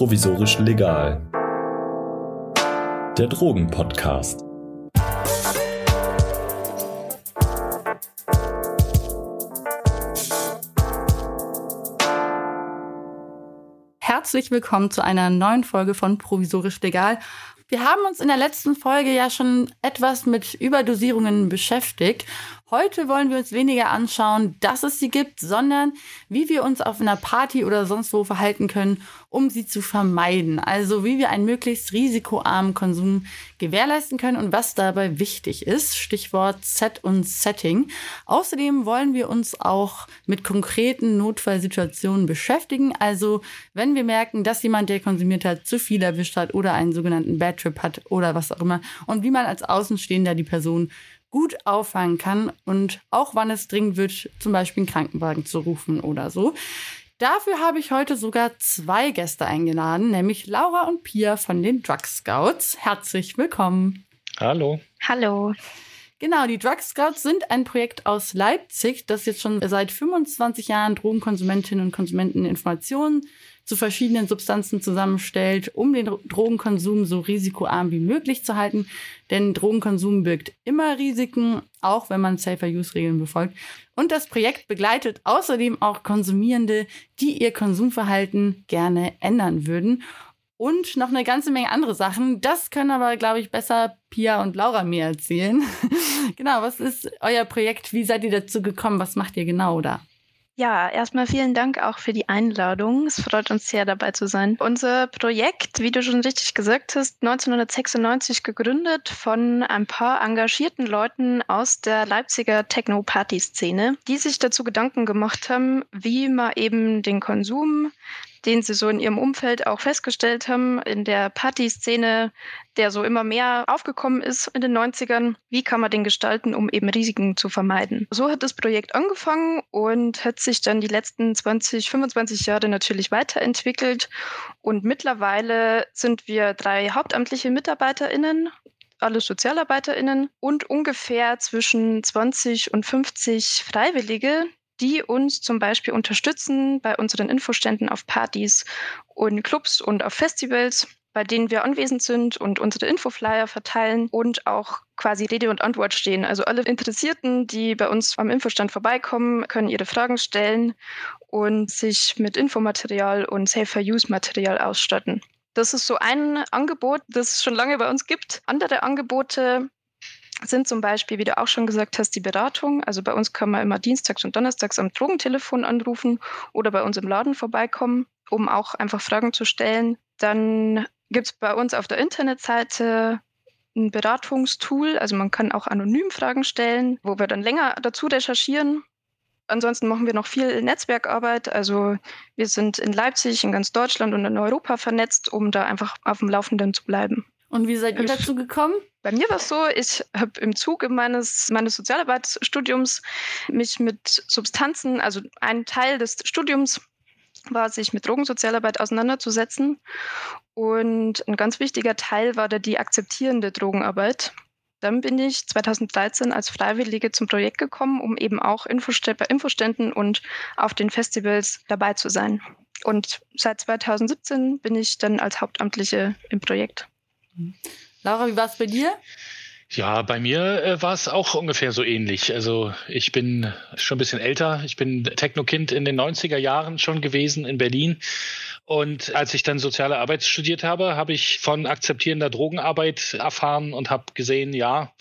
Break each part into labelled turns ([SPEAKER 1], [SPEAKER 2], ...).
[SPEAKER 1] Provisorisch legal. Der Drogenpodcast.
[SPEAKER 2] Herzlich willkommen zu einer neuen Folge von Provisorisch legal. Wir haben uns in der letzten Folge ja schon etwas mit Überdosierungen beschäftigt Heute wollen wir uns weniger anschauen, dass es sie gibt, sondern wie wir uns auf einer Party oder sonst wo verhalten können, um sie zu vermeiden. Also wie wir einen möglichst risikoarmen Konsum gewährleisten können und was dabei wichtig ist. Stichwort Set und Setting. Außerdem wollen wir uns auch mit konkreten Notfallsituationen beschäftigen. Also wenn wir merken, dass jemand, der konsumiert hat, zu viel erwischt hat oder einen sogenannten Bad Trip hat oder was auch immer und wie man als Außenstehender die Person gut auffangen kann und auch wann es dringend wird, zum Beispiel einen Krankenwagen zu rufen oder so. Dafür habe ich heute sogar zwei Gäste eingeladen, nämlich Laura und Pia von den Drug Scouts. Herzlich willkommen.
[SPEAKER 3] Hallo.
[SPEAKER 4] Hallo.
[SPEAKER 2] Genau, die Drug Scouts sind ein Projekt aus Leipzig, das jetzt schon seit 25 Jahren Drogenkonsumentinnen und Konsumenten Informationen zu verschiedenen Substanzen zusammenstellt, um den Drogenkonsum so risikoarm wie möglich zu halten. Denn Drogenkonsum birgt immer Risiken, auch wenn man Safer-Use-Regeln befolgt. Und das Projekt begleitet außerdem auch Konsumierende, die ihr Konsumverhalten gerne ändern würden. Und noch eine ganze Menge andere Sachen. Das können aber, glaube ich, besser Pia und Laura mir erzählen. genau, was ist euer Projekt? Wie seid ihr dazu gekommen? Was macht ihr genau da?
[SPEAKER 4] Ja, erstmal vielen Dank auch für die Einladung. Es freut uns sehr, dabei zu sein. Unser Projekt, wie du schon richtig gesagt hast, 1996 gegründet von ein paar engagierten Leuten aus der Leipziger Techno-Party-Szene, die sich dazu Gedanken gemacht haben, wie man eben den Konsum den sie so in ihrem Umfeld auch festgestellt haben, in der Partyszene, der so immer mehr aufgekommen ist in den 90ern. Wie kann man den gestalten, um eben Risiken zu vermeiden? So hat das Projekt angefangen und hat sich dann die letzten 20, 25 Jahre natürlich weiterentwickelt. Und mittlerweile sind wir drei hauptamtliche MitarbeiterInnen alle SozialarbeiterInnen und ungefähr zwischen 20 und 50 Freiwillige, die uns zum Beispiel unterstützen bei unseren Infoständen auf Partys und Clubs und auf Festivals bei denen wir anwesend sind und unsere Infoflyer verteilen und auch quasi Rede und Antwort stehen. Also alle Interessierten, die bei uns am Infostand vorbeikommen, können ihre Fragen stellen und sich mit Infomaterial und Safer-Use-Material ausstatten. Das ist so ein Angebot, das es schon lange bei uns gibt. Andere Angebote sind zum Beispiel, wie du auch schon gesagt hast, die Beratung. Also bei uns kann man immer dienstags und donnerstags am Drogentelefon anrufen oder bei uns im Laden vorbeikommen, um auch einfach Fragen zu stellen. Dann gibt es bei uns auf der Internetseite ein Beratungstool. Also man kann auch anonym Fragen stellen, wo wir dann länger dazu recherchieren. Ansonsten machen wir noch viel Netzwerkarbeit. Also wir sind in Leipzig, in ganz Deutschland und in Europa vernetzt, um da einfach auf dem Laufenden zu bleiben.
[SPEAKER 2] Und wie seid ihr dazu gekommen?
[SPEAKER 4] Bei mir war es so, ich habe im Zuge meines, meines Sozialarbeitsstudiums mich mit Substanzen, also ein Teil des Studiums war, sich mit Drogensozialarbeit auseinanderzusetzen. Und ein ganz wichtiger Teil war da die akzeptierende Drogenarbeit. Dann bin ich 2013 als Freiwillige zum Projekt gekommen, um eben auch bei Infoständen und auf den Festivals dabei zu sein. Und seit 2017 bin ich dann als Hauptamtliche im Projekt.
[SPEAKER 2] Laura, wie war es bei dir?
[SPEAKER 3] Ja, bei mir äh, war es auch ungefähr so ähnlich. Also ich bin schon ein bisschen älter. Ich bin Techno-Kind in den 90er Jahren schon gewesen in Berlin. Und als ich dann soziale Arbeit studiert habe, habe ich von akzeptierender Drogenarbeit erfahren und habe gesehen, ja,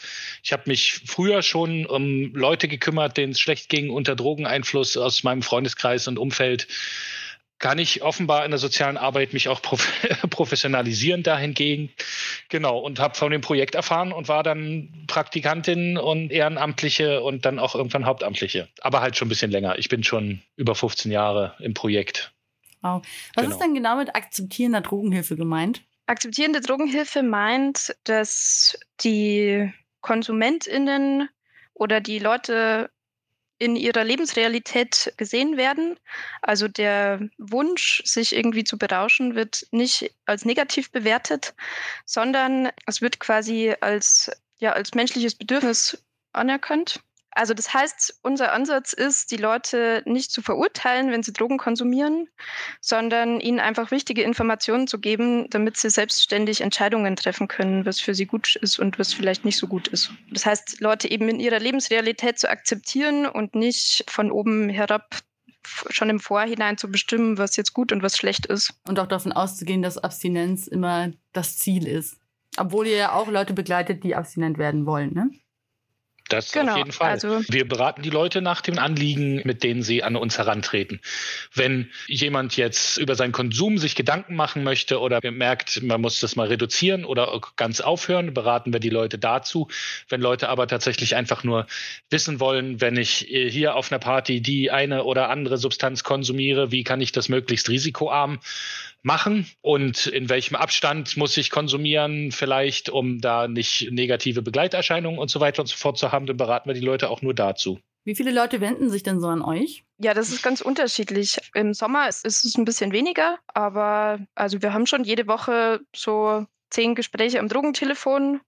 [SPEAKER 3] ich habe mich früher schon um Leute gekümmert, denen es schlecht ging unter Drogeneinfluss aus meinem Freundeskreis und Umfeld kann ich offenbar in der sozialen Arbeit mich auch prof professionalisieren dahingegen. Genau, und habe von dem Projekt erfahren und war dann Praktikantin und Ehrenamtliche und dann auch irgendwann Hauptamtliche. Aber halt schon ein bisschen länger. Ich bin schon über 15 Jahre im Projekt.
[SPEAKER 2] Wow. Was genau. ist denn genau mit akzeptierender Drogenhilfe gemeint?
[SPEAKER 4] Akzeptierende Drogenhilfe meint, dass die KonsumentInnen oder die Leute in ihrer Lebensrealität gesehen werden. Also der Wunsch, sich irgendwie zu berauschen, wird nicht als negativ bewertet, sondern es wird quasi als, ja, als menschliches Bedürfnis anerkannt. Also das heißt, unser Ansatz ist, die Leute nicht zu verurteilen, wenn sie Drogen konsumieren, sondern ihnen einfach wichtige Informationen zu geben, damit sie selbstständig Entscheidungen treffen können, was für sie gut ist und was vielleicht nicht so gut ist. Das heißt, Leute eben in ihrer Lebensrealität zu akzeptieren und nicht von oben herab schon im Vorhinein zu bestimmen, was jetzt gut und was schlecht ist.
[SPEAKER 2] Und auch davon auszugehen, dass Abstinenz immer das Ziel ist. Obwohl ihr ja auch Leute begleitet, die abstinent werden wollen, ne?
[SPEAKER 3] Das genau, auf jeden Fall. Also wir beraten die Leute nach den Anliegen, mit denen sie an uns herantreten. Wenn jemand jetzt über seinen Konsum sich Gedanken machen möchte oder merkt, man muss das mal reduzieren oder ganz aufhören, beraten wir die Leute dazu. Wenn Leute aber tatsächlich einfach nur wissen wollen, wenn ich hier auf einer Party die eine oder andere Substanz konsumiere, wie kann ich das möglichst risikoarm machen und in welchem Abstand muss ich konsumieren, vielleicht, um da nicht negative Begleiterscheinungen und so weiter und so fort zu haben, dann beraten wir die Leute auch nur dazu.
[SPEAKER 2] Wie viele Leute wenden sich denn so an euch?
[SPEAKER 4] Ja, das ist ganz unterschiedlich. Im Sommer ist es ein bisschen weniger, aber also wir haben schon jede Woche so zehn Gespräche am Drogentelefon,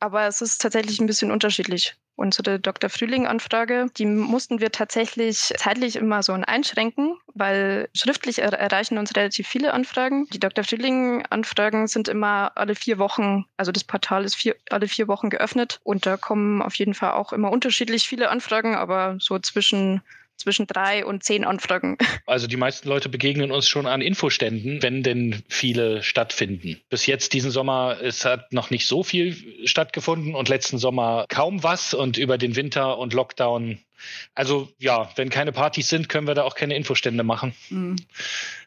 [SPEAKER 4] aber es ist tatsächlich ein bisschen unterschiedlich unsere Dr. Frühling-Anfrage, die mussten wir tatsächlich zeitlich immer so einschränken, weil schriftlich er erreichen uns relativ viele Anfragen. Die Dr. Frühling-Anfragen sind immer alle vier Wochen, also das Portal ist vier, alle vier Wochen geöffnet und da kommen auf jeden Fall auch immer unterschiedlich viele Anfragen, aber so zwischen zwischen drei und zehn Anfragen.
[SPEAKER 3] Also die meisten Leute begegnen uns schon an Infoständen, wenn denn viele stattfinden. Bis jetzt diesen Sommer, es hat noch nicht so viel stattgefunden und letzten Sommer kaum was und über den Winter und Lockdown. Also ja, wenn keine Partys sind, können wir da auch keine Infostände machen. Mhm.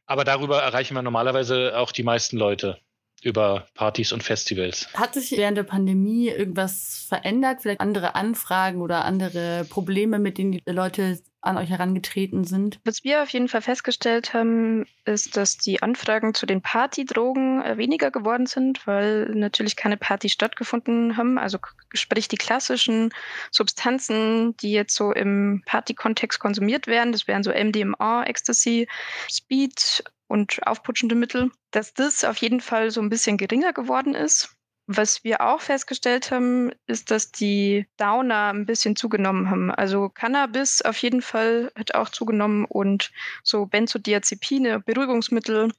[SPEAKER 3] Aber darüber erreichen wir normalerweise auch die meisten Leute über Partys und Festivals.
[SPEAKER 2] Hat sich während der Pandemie irgendwas verändert? Vielleicht andere Anfragen oder andere Probleme, mit denen die Leute an euch herangetreten sind?
[SPEAKER 4] Was wir auf jeden Fall festgestellt haben, ist, dass die Anfragen zu den Partydrogen äh, weniger geworden sind, weil natürlich keine Partys stattgefunden haben. Also sprich die klassischen Substanzen, die jetzt so im Party-Kontext konsumiert werden, das wären so MDMA, Ecstasy, Speed und aufputschende Mittel, dass das auf jeden Fall so ein bisschen geringer geworden ist. Was wir auch festgestellt haben, ist, dass die Downer ein bisschen zugenommen haben. Also Cannabis auf jeden Fall hat auch zugenommen und so Benzodiazepine, Beruhigungsmittel,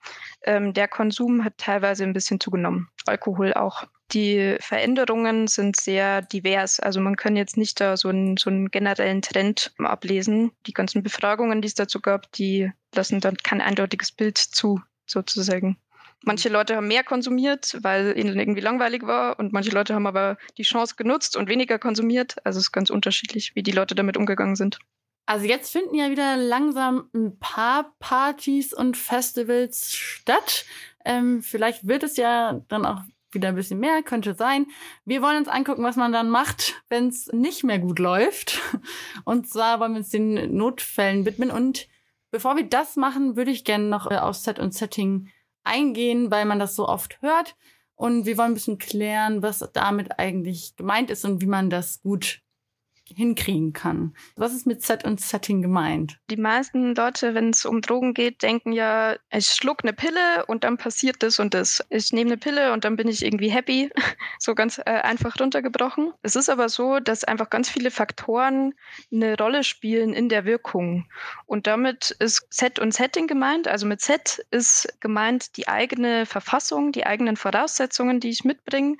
[SPEAKER 4] ähm, der Konsum hat teilweise ein bisschen zugenommen. Alkohol auch. Die Veränderungen sind sehr divers. Also man kann jetzt nicht da so einen, so einen generellen Trend ablesen. Die ganzen Befragungen, die es dazu gab, die lassen dann kein eindeutiges Bild zu, sozusagen. Manche Leute haben mehr konsumiert, weil ihnen irgendwie langweilig war und manche Leute haben aber die Chance genutzt und weniger konsumiert. Also es ist ganz unterschiedlich, wie die Leute damit umgegangen sind.
[SPEAKER 2] Also jetzt finden ja wieder langsam ein paar Partys und Festivals statt. Ähm, vielleicht wird es ja dann auch wieder ein bisschen mehr, könnte sein. Wir wollen uns angucken, was man dann macht, wenn es nicht mehr gut läuft. Und zwar wollen wir uns den Notfällen widmen. Und bevor wir das machen, würde ich gerne noch äh, aus Set und Setting eingehen, weil man das so oft hört. Und wir wollen ein bisschen klären, was damit eigentlich gemeint ist und wie man das gut hinkriegen kann. Was ist mit Set und Setting gemeint?
[SPEAKER 4] Die meisten Leute, wenn es um Drogen geht, denken ja, ich schluck eine Pille und dann passiert das und das. Ich nehme eine Pille und dann bin ich irgendwie happy. so ganz äh, einfach runtergebrochen. Es ist aber so, dass einfach ganz viele Faktoren eine Rolle spielen in der Wirkung. Und damit ist Set und Setting gemeint. Also mit Set ist gemeint die eigene Verfassung, die eigenen Voraussetzungen, die ich mitbringe.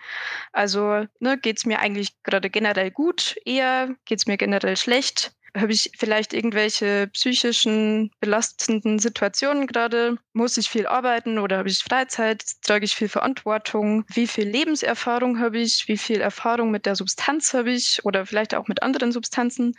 [SPEAKER 4] Also ne, geht es mir eigentlich gerade generell gut, eher Geht es mir generell schlecht? Habe ich vielleicht irgendwelche psychischen belastenden Situationen gerade? Muss ich viel arbeiten oder habe ich Freizeit? Trage ich viel Verantwortung? Wie viel Lebenserfahrung habe ich? Wie viel Erfahrung mit der Substanz habe ich oder vielleicht auch mit anderen Substanzen?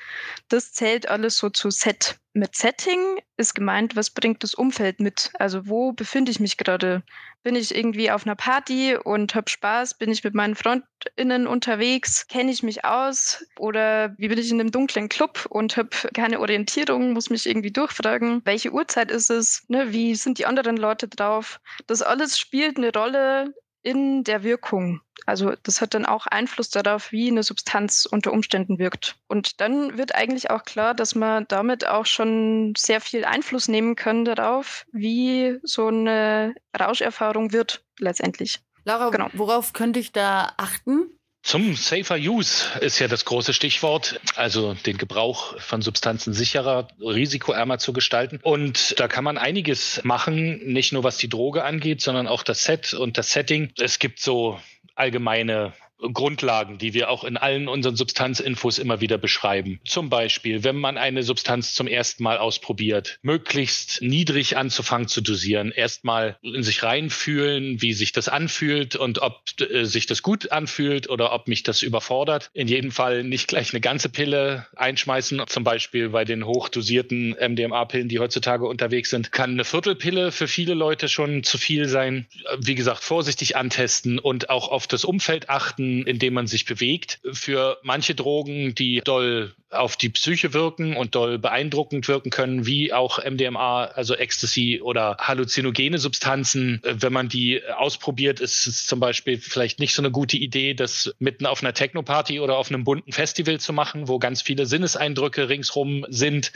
[SPEAKER 4] Das zählt alles so zu Set. Mit Setting ist gemeint, was bringt das Umfeld mit? Also wo befinde ich mich gerade? Bin ich irgendwie auf einer Party und habe Spaß? Bin ich mit meinen Freundinnen unterwegs? Kenne ich mich aus? Oder wie bin ich in einem dunklen Club und habe keine Orientierung, muss mich irgendwie durchfragen, welche Uhrzeit ist es? Ne? Wie sind die anderen Leute drauf? Das alles spielt eine Rolle in der Wirkung. Also das hat dann auch Einfluss darauf, wie eine Substanz unter Umständen wirkt. Und dann wird eigentlich auch klar, dass man damit auch schon sehr viel Einfluss nehmen kann darauf, wie so eine Rauscherfahrung wird letztendlich.
[SPEAKER 2] Laura, genau. worauf könnte ich da achten?
[SPEAKER 3] Zum Safer Use ist ja das große Stichwort, also den Gebrauch von Substanzen sicherer, risikoärmer zu gestalten. Und da kann man einiges machen, nicht nur was die Droge angeht, sondern auch das Set und das Setting. Es gibt so allgemeine Grundlagen, die wir auch in allen unseren Substanzinfos immer wieder beschreiben. Zum Beispiel, wenn man eine Substanz zum ersten Mal ausprobiert, möglichst niedrig anzufangen zu dosieren, erstmal in sich reinfühlen, wie sich das anfühlt und ob äh, sich das gut anfühlt oder ob mich das überfordert. In jedem Fall nicht gleich eine ganze Pille einschmeißen. Zum Beispiel bei den hochdosierten MDMA-Pillen, die heutzutage unterwegs sind, kann eine Viertelpille für viele Leute schon zu viel sein. Wie gesagt, vorsichtig antesten und auch auf das Umfeld achten in dem man sich bewegt. Für manche Drogen, die doll auf die Psyche wirken und doll beeindruckend wirken können, wie auch MDMA, also Ecstasy oder halluzinogene Substanzen. Wenn man die ausprobiert, ist es zum Beispiel vielleicht nicht so eine gute Idee, das mitten auf einer Techno-Party oder auf einem bunten Festival zu machen, wo ganz viele Sinneseindrücke ringsrum sind,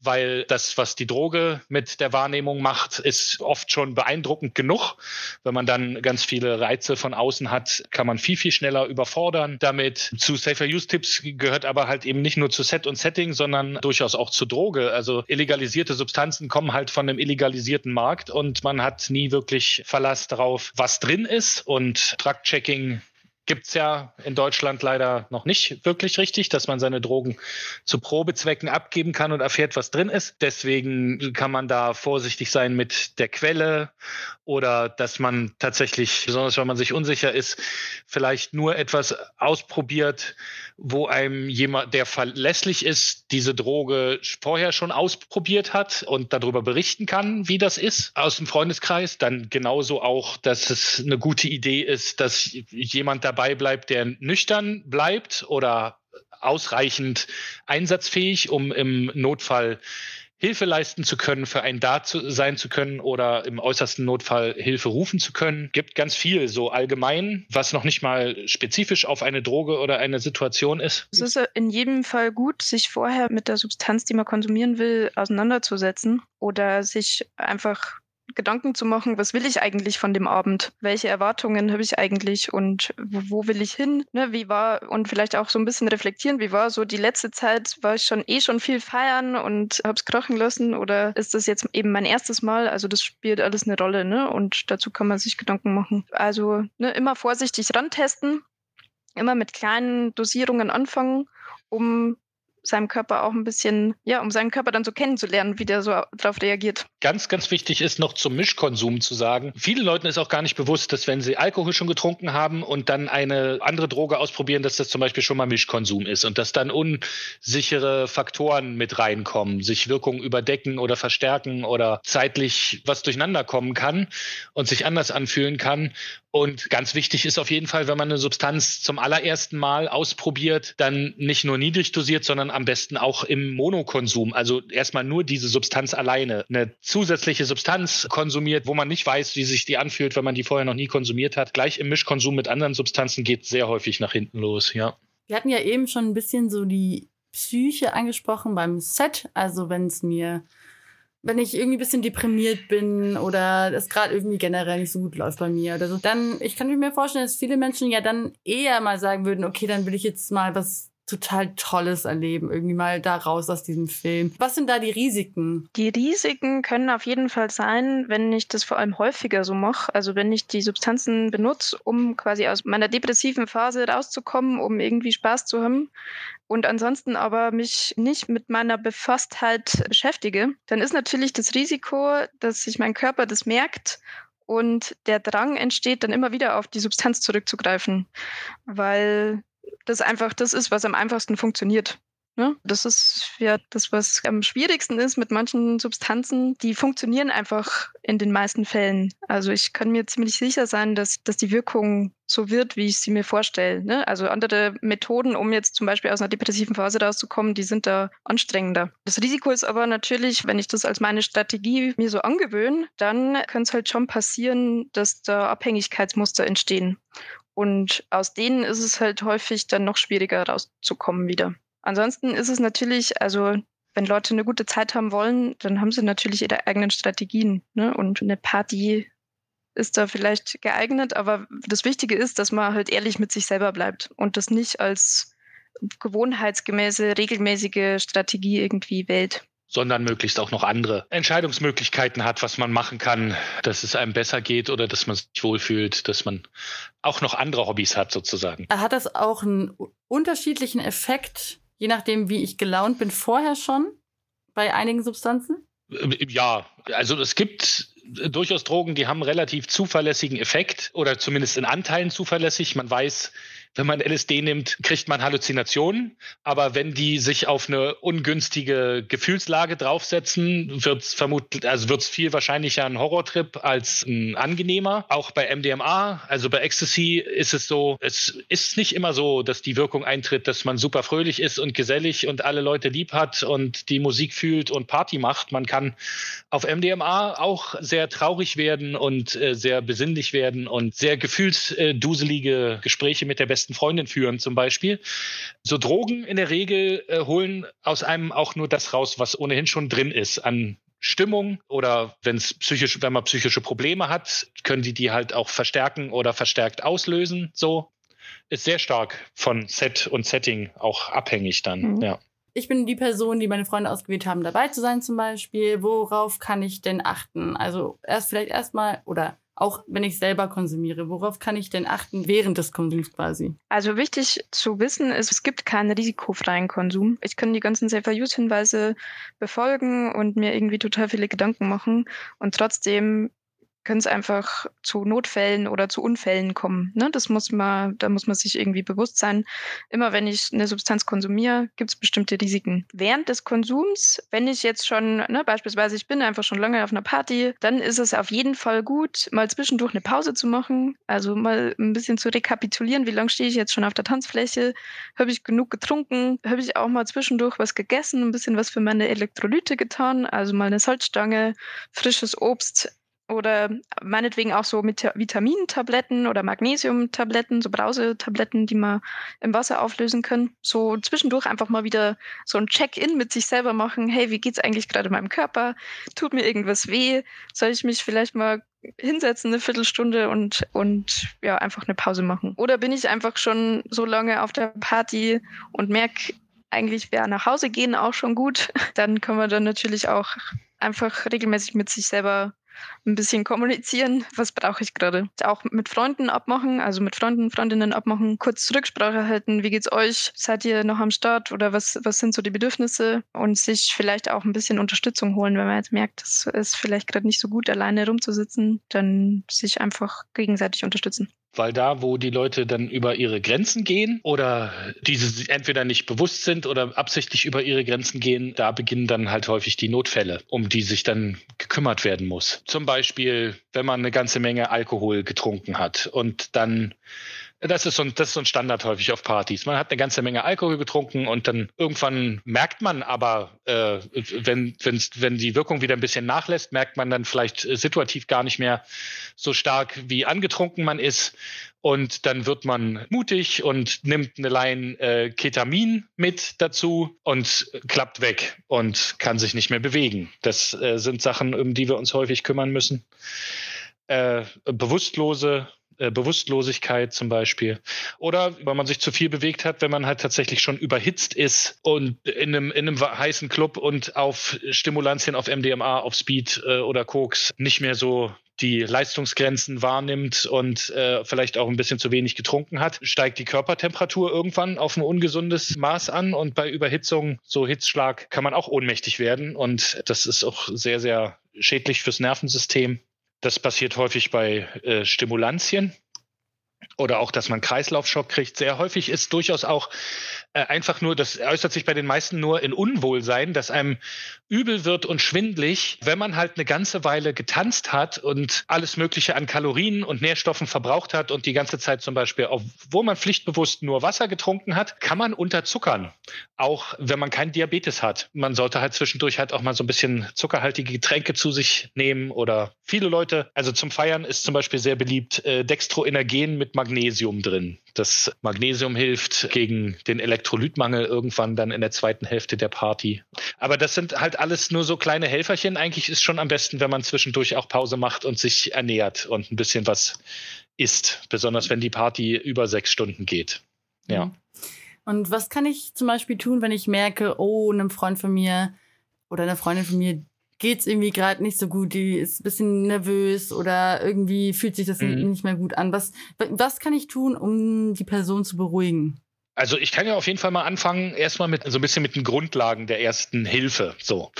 [SPEAKER 3] weil das, was die Droge mit der Wahrnehmung macht, ist oft schon beeindruckend genug. Wenn man dann ganz viele Reize von außen hat, kann man viel, viel schneller überfordern. Damit zu Safer Use Tipps gehört aber halt eben nicht nur zu Set und Setting, sondern durchaus auch zu Droge. Also illegalisierte Substanzen kommen halt von einem illegalisierten Markt und man hat nie wirklich Verlass darauf, was drin ist. Und Drug-Checking gibt's ja in Deutschland leider noch nicht wirklich richtig, dass man seine Drogen zu Probezwecken abgeben kann und erfährt, was drin ist. Deswegen kann man da vorsichtig sein mit der Quelle oder dass man tatsächlich, besonders wenn man sich unsicher ist, vielleicht nur etwas ausprobiert, wo einem jemand, der verlässlich ist, diese Droge vorher schon ausprobiert hat und darüber berichten kann, wie das ist aus dem Freundeskreis. Dann genauso auch, dass es eine gute Idee ist, dass jemand dabei bleibt, der nüchtern bleibt oder ausreichend einsatzfähig, um im Notfall Hilfe leisten zu können, für einen da zu sein zu können oder im äußersten Notfall Hilfe rufen zu können. Gibt ganz viel so allgemein, was noch nicht mal spezifisch auf eine Droge oder eine Situation ist.
[SPEAKER 4] Es ist in jedem Fall gut, sich vorher mit der Substanz, die man konsumieren will, auseinanderzusetzen oder sich einfach Gedanken zu machen, was will ich eigentlich von dem Abend? Welche Erwartungen habe ich eigentlich und wo will ich hin? Ne, wie war und vielleicht auch so ein bisschen reflektieren, wie war so die letzte Zeit, war ich schon eh schon viel feiern und habe es krachen lassen oder ist das jetzt eben mein erstes Mal? Also das spielt alles eine Rolle, ne? Und dazu kann man sich Gedanken machen. Also ne, immer vorsichtig rantesten, immer mit kleinen Dosierungen anfangen, um seinem Körper auch ein bisschen, ja, um seinen Körper dann so kennenzulernen, wie der so darauf reagiert.
[SPEAKER 3] Ganz, ganz wichtig ist noch zum Mischkonsum zu sagen. Vielen Leuten ist auch gar nicht bewusst, dass wenn sie Alkohol schon getrunken haben und dann eine andere Droge ausprobieren, dass das zum Beispiel schon mal Mischkonsum ist und dass dann unsichere Faktoren mit reinkommen, sich Wirkungen überdecken oder verstärken oder zeitlich was durcheinander kommen kann und sich anders anfühlen kann. Und ganz wichtig ist auf jeden Fall, wenn man eine Substanz zum allerersten Mal ausprobiert, dann nicht nur niedrig dosiert, sondern am besten auch im Monokonsum. Also erstmal nur diese Substanz alleine. Eine zusätzliche Substanz konsumiert, wo man nicht weiß, wie sich die anfühlt, wenn man die vorher noch nie konsumiert hat. Gleich im Mischkonsum mit anderen Substanzen geht sehr häufig nach hinten los, ja.
[SPEAKER 2] Wir hatten ja eben schon ein bisschen so die Psyche angesprochen beim Set. Also wenn es mir wenn ich irgendwie ein bisschen deprimiert bin oder es gerade irgendwie generell nicht so gut läuft bei mir oder so, dann, ich kann mir vorstellen, dass viele Menschen ja dann eher mal sagen würden, okay, dann will ich jetzt mal was total Tolles erleben, irgendwie mal da raus aus diesem Film. Was sind da die Risiken?
[SPEAKER 4] Die Risiken können auf jeden Fall sein, wenn ich das vor allem häufiger so mache, also wenn ich die Substanzen benutze, um quasi aus meiner depressiven Phase rauszukommen, um irgendwie Spaß zu haben und ansonsten aber mich nicht mit meiner Befasstheit beschäftige, dann ist natürlich das Risiko, dass sich mein Körper das merkt und der Drang entsteht, dann immer wieder auf die Substanz zurückzugreifen, weil das einfach das ist, was am einfachsten funktioniert. Ne? Das ist ja das, was am schwierigsten ist mit manchen Substanzen. Die funktionieren einfach in den meisten Fällen. Also ich kann mir ziemlich sicher sein, dass, dass die Wirkung so wird, wie ich sie mir vorstelle. Ne? Also andere Methoden, um jetzt zum Beispiel aus einer depressiven Phase rauszukommen, die sind da anstrengender. Das Risiko ist aber natürlich, wenn ich das als meine Strategie mir so angewöhne, dann kann es halt schon passieren, dass da Abhängigkeitsmuster entstehen. Und aus denen ist es halt häufig dann noch schwieriger rauszukommen wieder. Ansonsten ist es natürlich, also wenn Leute eine gute Zeit haben wollen, dann haben sie natürlich ihre eigenen Strategien. Ne? Und eine Party ist da vielleicht geeignet, aber das Wichtige ist, dass man halt ehrlich mit sich selber bleibt und das nicht als gewohnheitsgemäße, regelmäßige Strategie irgendwie wählt
[SPEAKER 3] sondern möglichst auch noch andere Entscheidungsmöglichkeiten hat, was man machen kann, dass es einem besser geht oder dass man sich wohlfühlt, dass man auch noch andere Hobbys hat sozusagen.
[SPEAKER 2] Hat das auch einen unterschiedlichen Effekt, je nachdem, wie ich gelaunt bin, vorher schon bei einigen Substanzen?
[SPEAKER 3] Ja, also es gibt durchaus Drogen, die haben relativ zuverlässigen Effekt oder zumindest in Anteilen zuverlässig. Man weiß, wenn man LSD nimmt, kriegt man Halluzinationen. Aber wenn die sich auf eine ungünstige Gefühlslage draufsetzen, wird es vermutlich, also wird es viel wahrscheinlicher ein Horrortrip als ein angenehmer. Auch bei MDMA, also bei Ecstasy ist es so, es ist nicht immer so, dass die Wirkung eintritt, dass man super fröhlich ist und gesellig und alle Leute lieb hat und die Musik fühlt und Party macht. Man kann auf MDMA auch sehr traurig werden und äh, sehr besinnlich werden und sehr gefühlsduselige Gespräche mit der besten besten Freundin führen zum Beispiel. So Drogen in der Regel äh, holen aus einem auch nur das raus, was ohnehin schon drin ist an Stimmung oder wenn es psychisch, wenn man psychische Probleme hat, können die die halt auch verstärken oder verstärkt auslösen. So ist sehr stark von Set und Setting auch abhängig dann. Mhm. Ja.
[SPEAKER 2] Ich bin die Person, die meine Freunde ausgewählt haben, dabei zu sein zum Beispiel. Worauf kann ich denn achten? Also erst vielleicht erstmal oder auch wenn ich selber konsumiere? Worauf kann ich denn achten während des Konsums quasi?
[SPEAKER 4] Also wichtig zu wissen ist, es gibt keinen risikofreien Konsum. Ich kann die ganzen Safer-Use-Hinweise befolgen und mir irgendwie total viele Gedanken machen und trotzdem können es einfach zu Notfällen oder zu Unfällen kommen. Ne? Das muss man, da muss man sich irgendwie bewusst sein. Immer wenn ich eine Substanz konsumiere, gibt es bestimmte Risiken. Während des Konsums, wenn ich jetzt schon, ne, beispielsweise ich bin einfach schon lange auf einer Party, dann ist es auf jeden Fall gut, mal zwischendurch eine Pause zu machen. Also mal ein bisschen zu rekapitulieren, wie lange stehe ich jetzt schon auf der Tanzfläche, habe ich genug getrunken, habe ich auch mal zwischendurch was gegessen, ein bisschen was für meine Elektrolyte getan, also mal eine Salzstange, frisches Obst, oder meinetwegen auch so mit Vitamintabletten oder Magnesiumtabletten, so Brausetabletten, die man im Wasser auflösen können. So zwischendurch einfach mal wieder so ein Check-in mit sich selber machen. Hey, wie geht's eigentlich gerade meinem Körper? Tut mir irgendwas weh? Soll ich mich vielleicht mal hinsetzen, eine Viertelstunde und, und ja, einfach eine Pause machen? Oder bin ich einfach schon so lange auf der Party und merke, eigentlich wäre nach Hause gehen auch schon gut? Dann kann man dann natürlich auch einfach regelmäßig mit sich selber ein bisschen kommunizieren, was brauche ich gerade. Auch mit Freunden abmachen, also mit Freunden, Freundinnen abmachen, kurz Rücksprache halten, wie geht's euch? Seid ihr noch am Start oder was, was sind so die Bedürfnisse? Und sich vielleicht auch ein bisschen Unterstützung holen, wenn man jetzt merkt, es ist vielleicht gerade nicht so gut, alleine rumzusitzen, dann sich einfach gegenseitig unterstützen
[SPEAKER 3] weil da, wo die Leute dann über ihre Grenzen gehen oder diese entweder nicht bewusst sind oder absichtlich über ihre Grenzen gehen, da beginnen dann halt häufig die Notfälle, um die sich dann gekümmert werden muss. Zum Beispiel, wenn man eine ganze Menge Alkohol getrunken hat und dann das ist, so ein, das ist so ein Standard häufig auf Partys. Man hat eine ganze Menge Alkohol getrunken und dann irgendwann merkt man aber, äh, wenn, wenn die Wirkung wieder ein bisschen nachlässt, merkt man dann vielleicht situativ gar nicht mehr so stark, wie angetrunken man ist. Und dann wird man mutig und nimmt eine Line äh, Ketamin mit dazu und klappt weg und kann sich nicht mehr bewegen. Das äh, sind Sachen, um die wir uns häufig kümmern müssen. Äh, bewusstlose äh, Bewusstlosigkeit zum Beispiel. Oder weil man sich zu viel bewegt hat, wenn man halt tatsächlich schon überhitzt ist und in einem, in einem heißen Club und auf Stimulantien, auf MDMA, auf Speed äh, oder Koks nicht mehr so die Leistungsgrenzen wahrnimmt und äh, vielleicht auch ein bisschen zu wenig getrunken hat, steigt die Körpertemperatur irgendwann auf ein ungesundes Maß an und bei Überhitzung, so Hitzschlag, kann man auch ohnmächtig werden und das ist auch sehr, sehr schädlich fürs Nervensystem. Das passiert häufig bei äh, Stimulantien oder auch, dass man Kreislaufschock kriegt. Sehr häufig ist durchaus auch äh, einfach nur, das äußert sich bei den meisten nur in Unwohlsein, dass einem übel wird und schwindlig, wenn man halt eine ganze Weile getanzt hat und alles Mögliche an Kalorien und Nährstoffen verbraucht hat und die ganze Zeit zum Beispiel, obwohl man pflichtbewusst nur Wasser getrunken hat, kann man unterzuckern. Auch wenn man keinen Diabetes hat. Man sollte halt zwischendurch halt auch mal so ein bisschen zuckerhaltige Getränke zu sich nehmen oder viele Leute, also zum Feiern ist zum Beispiel sehr beliebt, äh, Dextroenergen mit mit Magnesium drin. Das Magnesium hilft gegen den Elektrolytmangel irgendwann dann in der zweiten Hälfte der Party. Aber das sind halt alles nur so kleine Helferchen. Eigentlich ist schon am besten, wenn man zwischendurch auch Pause macht und sich ernährt und ein bisschen was isst. Besonders wenn die Party über sechs Stunden geht. Ja.
[SPEAKER 2] Mhm. Und was kann ich zum Beispiel tun, wenn ich merke, oh, einem Freund von mir oder einer Freundin von mir geht's irgendwie gerade nicht so gut, die ist ein bisschen nervös oder irgendwie fühlt sich das
[SPEAKER 3] Mhm.
[SPEAKER 2] nicht mehr gut an. Was, was kann ich tun, um die Person zu beruhigen?
[SPEAKER 3] Also ich kann ja auf jeden Fall mal anfangen, erstmal mit so ein bisschen mit den Grundlagen der ersten Hilfe. So.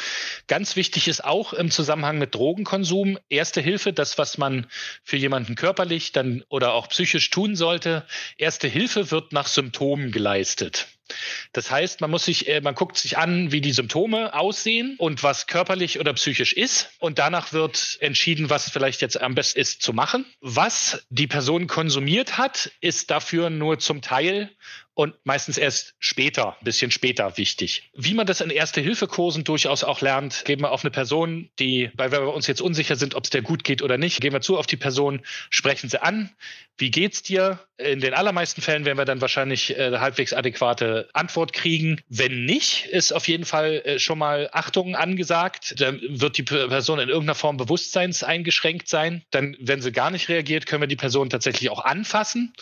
[SPEAKER 3] Ganz wichtig ist auch im Zusammenhang mit Drogenkonsum, erste Hilfe, das, was man für jemanden körperlich dann oder auch psychisch tun sollte. Erste Hilfe wird nach Symptomen geleistet. Das heißt, man muss sich, äh, man guckt sich an, wie die Symptome aussehen und was körperlich oder psychisch ist. Und danach wird entschieden, was vielleicht jetzt am besten ist zu machen. Was die Person konsumiert hat, ist dafür nur zum Teil und meistens erst später, ein bisschen später wichtig. Wie man das in Erste-Hilfe-Kursen durchaus auch lernt, gehen wir auf eine Person, die, weil wir uns jetzt unsicher sind, ob es der gut geht oder nicht, gehen wir zu auf die Person, sprechen sie an. Wie geht's dir? In den allermeisten Fällen werden wir dann wahrscheinlich äh, halbwegs adäquate Antwort kriegen. Wenn nicht, ist auf jeden Fall äh, schon mal Achtung angesagt. Dann wird die Person in irgendeiner Form bewusstseinseingeschränkt sein. Dann, wenn sie gar nicht reagiert, können wir die Person tatsächlich auch anfassen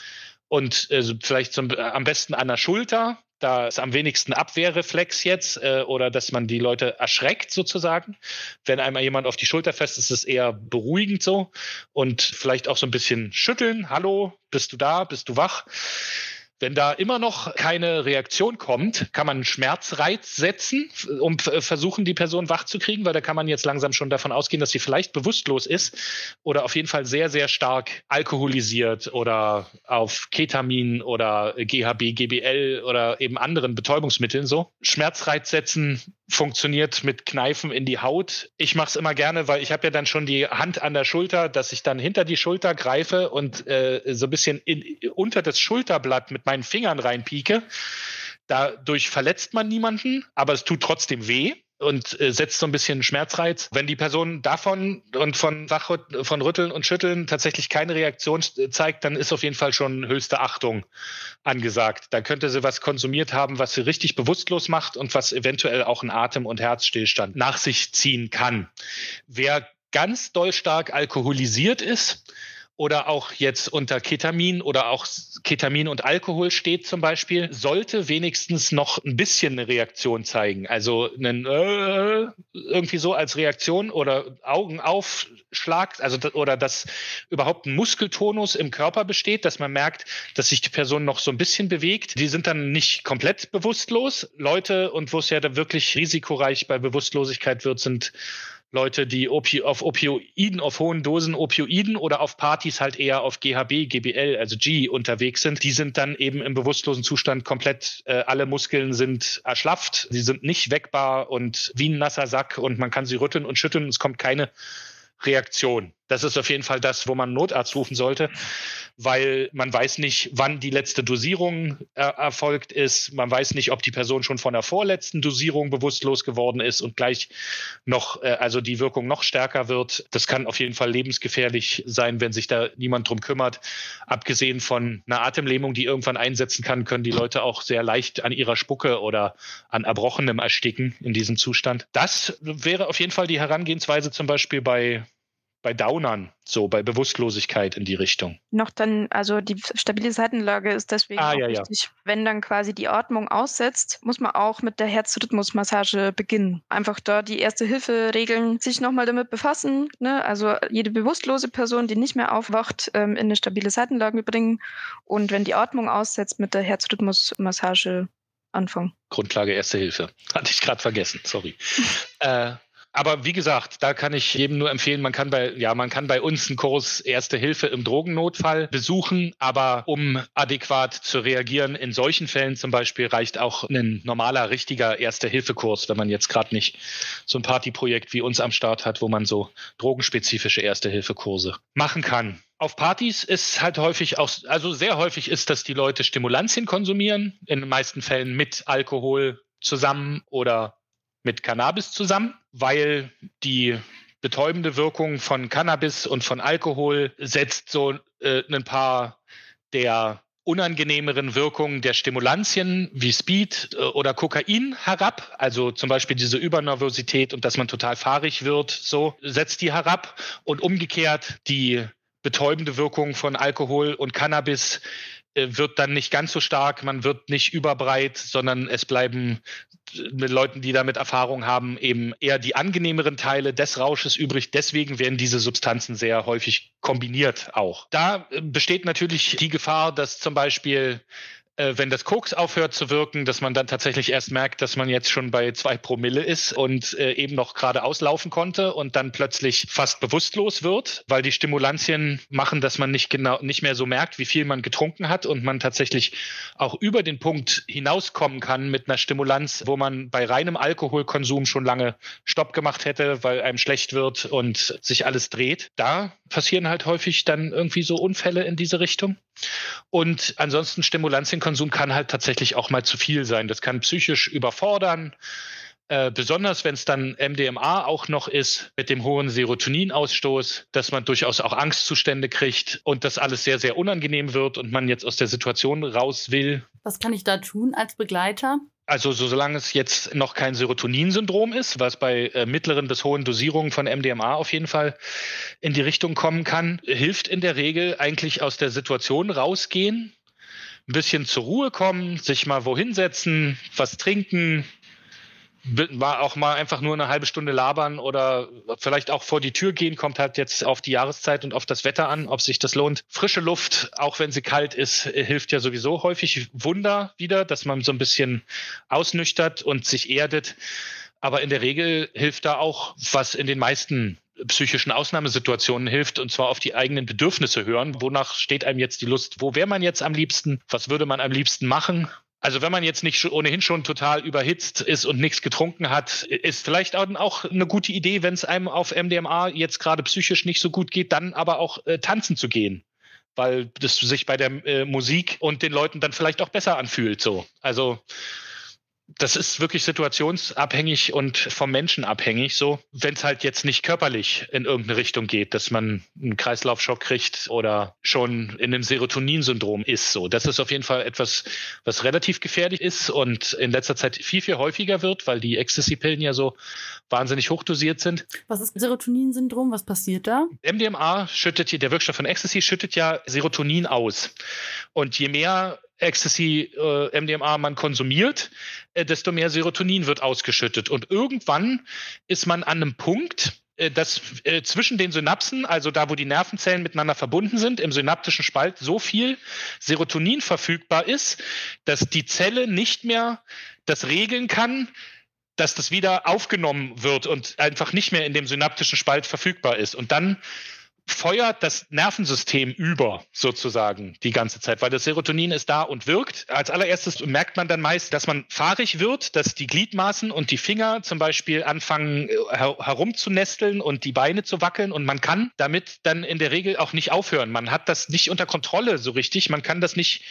[SPEAKER 3] und äh, vielleicht zum, äh, am besten an der Schulter. Da ist am wenigsten Abwehrreflex jetzt äh, oder dass man die Leute erschreckt sozusagen. Wenn einmal jemand auf die Schulter fest ist, ist es eher beruhigend so und vielleicht auch so ein bisschen schütteln. Hallo, bist du da? Bist du wach? Wenn da immer noch keine Reaktion kommt, kann man einen Schmerzreiz setzen, um f- versuchen, die Person wach zu kriegen, weil da kann man jetzt langsam schon davon ausgehen, dass sie vielleicht bewusstlos ist oder auf jeden Fall sehr, sehr stark alkoholisiert oder auf Ketamin oder GHB, GBL oder eben anderen Betäubungsmitteln so. Schmerzreiz setzen funktioniert mit Kneifen in die Haut. Ich mache es immer gerne, weil ich habe ja dann schon die Hand an der Schulter, dass ich dann hinter die Schulter greife und äh, so ein bisschen in, unter das Schulterblatt mit meinen Fingern reinpieke. Dadurch verletzt man niemanden, aber es tut trotzdem weh und äh, setzt so ein bisschen Schmerzreiz. Wenn die Person davon und von von Rütteln und Schütteln tatsächlich keine Reaktion äh, zeigt, dann ist auf jeden Fall schon höchste Achtung angesagt. Da könnte sie was konsumiert haben, was sie richtig bewusstlos macht und was eventuell auch einen Atem- und Herzstillstand nach sich ziehen kann. Wer ganz doll stark alkoholisiert ist, oder auch jetzt unter Ketamin oder auch Ketamin und Alkohol steht zum Beispiel, sollte wenigstens noch ein bisschen eine Reaktion zeigen. Also einen äh, irgendwie so als Reaktion oder Augenaufschlag, also oder dass überhaupt ein Muskeltonus im Körper besteht, dass man merkt, dass sich die Person noch so ein bisschen bewegt. Die sind dann nicht komplett bewusstlos. Leute und wo es ja dann wirklich risikoreich bei Bewusstlosigkeit wird, sind Leute, die Opi auf Opioiden, auf hohen Dosen Opioiden oder auf Partys halt eher auf GHB, GBL, also G unterwegs sind, die sind dann eben im bewusstlosen Zustand komplett, äh, alle Muskeln sind erschlafft, sie sind nicht weckbar und wie ein nasser Sack und man kann sie rütteln und schütteln, es kommt keine Reaktion. Das ist auf jeden Fall das, wo man Notarzt rufen sollte, weil man weiß nicht, wann die letzte Dosierung äh, erfolgt ist. Man weiß nicht, ob die Person schon von der vorletzten Dosierung bewusstlos geworden ist und gleich noch, äh, also die Wirkung noch stärker wird. Das kann auf jeden Fall lebensgefährlich sein, wenn sich da niemand drum kümmert. Abgesehen von einer Atemlähmung, die irgendwann einsetzen kann, können die Leute auch sehr leicht an ihrer Spucke oder an Erbrochenem ersticken in diesem Zustand. Das wäre auf jeden Fall die Herangehensweise zum Beispiel bei bei Downern, so bei Bewusstlosigkeit in die Richtung.
[SPEAKER 4] Noch dann, also die stabile Seitenlage ist deswegen
[SPEAKER 3] Ah, ja, ja.
[SPEAKER 4] wichtig. Wenn dann quasi die Atmung aussetzt, muss man auch mit der Herzrhythmusmassage beginnen. Einfach da die erste Hilfe-Regeln sich nochmal damit befassen. Ne? Also jede bewusstlose Person, die nicht mehr aufwacht, ähm, in eine stabile Seitenlage bringen. Und wenn die Atmung aussetzt, mit der Herzrhythmusmassage anfangen.
[SPEAKER 3] Grundlage Erste Hilfe. Hatte ich gerade vergessen, sorry. äh, aber wie gesagt, da kann ich jedem nur empfehlen, man kann bei, ja, man kann bei uns einen Kurs Erste Hilfe im Drogennotfall besuchen, aber um adäquat zu reagieren in solchen Fällen zum Beispiel reicht auch ein normaler, richtiger Erste-Hilfe-Kurs, wenn man jetzt gerade nicht so ein Partyprojekt wie uns am Start hat, wo man so drogenspezifische Erste-Hilfe-Kurse machen kann. Auf Partys ist halt häufig auch, also sehr häufig ist, dass die Leute Stimulantien konsumieren, in den meisten Fällen mit Alkohol zusammen oder mit Cannabis zusammen, weil die betäubende Wirkung von Cannabis und von Alkohol setzt so äh, ein paar der unangenehmeren Wirkungen der Stimulantien wie Speed äh, oder Kokain herab, also zum Beispiel diese Übernervosität und dass man total fahrig wird, so setzt die herab. Und umgekehrt die betäubende Wirkung von Alkohol und Cannabis wird dann nicht ganz so stark, man wird nicht überbreit, sondern es bleiben äh, mit Leuten, die damit Erfahrung haben, eben eher die angenehmeren Teile des Rausches übrig. Deswegen werden diese Substanzen sehr häufig kombiniert auch. Da äh, besteht natürlich die Gefahr, dass zum Beispiel äh, wenn das Koks aufhört zu wirken, dass man dann tatsächlich erst merkt, dass man jetzt schon bei zwei Promille ist und äh, eben noch gerade auslaufen konnte und dann plötzlich fast bewusstlos wird, weil die Stimulantien machen, dass man nicht genau nicht mehr so merkt, wie viel man getrunken hat und man tatsächlich auch über den Punkt hinauskommen kann mit einer Stimulanz, wo man bei reinem Alkoholkonsum schon lange Stopp gemacht hätte, weil einem schlecht wird und sich alles dreht. Da passieren halt häufig dann irgendwie so Unfälle in diese Richtung. Und ansonsten Stimulantienkonsum kann halt tatsächlich auch mal zu viel sein. Das kann psychisch überfordern. Äh, besonders wenn es dann MDMA auch noch ist mit dem hohen Serotoninausstoß, dass man durchaus auch Angstzustände kriegt und das alles sehr, sehr unangenehm wird und man jetzt aus der Situation raus will.
[SPEAKER 2] Was kann ich da tun als Begleiter?
[SPEAKER 3] Also so, solange es jetzt noch kein Serotoninsyndrom ist, was bei äh, mittleren bis hohen Dosierungen von MDMA auf jeden Fall in die Richtung kommen kann, hilft in der Regel eigentlich aus der Situation rausgehen, ein bisschen zur Ruhe kommen, sich mal wohin setzen, was trinken, war auch mal einfach nur eine halbe Stunde labern oder vielleicht auch vor die Tür gehen, kommt halt jetzt auf die Jahreszeit und auf das Wetter an, ob sich das lohnt. Frische Luft, auch wenn sie kalt ist, hilft ja sowieso häufig Wunder wieder, dass man so ein bisschen ausnüchtert und sich erdet. Aber in der Regel hilft da auch, was in den meisten psychischen Ausnahmesituationen hilft und zwar auf die eigenen Bedürfnisse hören. Wonach steht einem jetzt die Lust? Wo wäre man jetzt am liebsten? Was würde man am liebsten machen? Also wenn man jetzt nicht ohnehin schon total überhitzt ist und nichts getrunken hat, ist vielleicht auch eine gute Idee, wenn es einem auf MDMA jetzt gerade psychisch nicht so gut geht, dann aber auch äh, tanzen zu gehen weil das sich bei der äh, Musik und den Leuten dann vielleicht auch besser anfühlt. So, also das ist wirklich situationsabhängig und vom Menschen abhängig, so, wenn es halt jetzt nicht körperlich in irgendeine Richtung geht, dass man einen Kreislaufschock kriegt oder schon in einem Serotoninsyndrom ist. So, das ist auf jeden Fall etwas, was relativ gefährlich ist und in letzter Zeit viel, viel häufiger wird, weil die Ecstasy-Pillen ja so wahnsinnig hochdosiert sind.
[SPEAKER 2] Was ist Serotoninsyndrom? Was passiert da?
[SPEAKER 3] MDMA schüttet, der Wirkstoff von Ecstasy schüttet ja Serotonin aus. Und je mehr Ecstasy, äh, MDMA man konsumiert, äh, desto mehr Serotonin wird ausgeschüttet. Und irgendwann ist man an einem Punkt, äh, dass äh, zwischen den Synapsen, also da, wo die Nervenzellen miteinander verbunden sind, im synaptischen Spalt so viel Serotonin verfügbar ist, dass die Zelle nicht mehr das regeln kann, dass das wieder aufgenommen wird und einfach nicht mehr in dem synaptischen Spalt verfügbar ist. Und dann feuert das Nervensystem über sozusagen die ganze Zeit, weil das Serotonin ist da und wirkt. Als allererstes merkt man dann meist, dass man fahrig wird, dass die Gliedmaßen und die Finger zum Beispiel anfangen äh, her herumzunesteln und die Beine zu wackeln und man kann damit dann in der Regel auch nicht aufhören. Man hat das nicht unter Kontrolle so richtig, man kann das nicht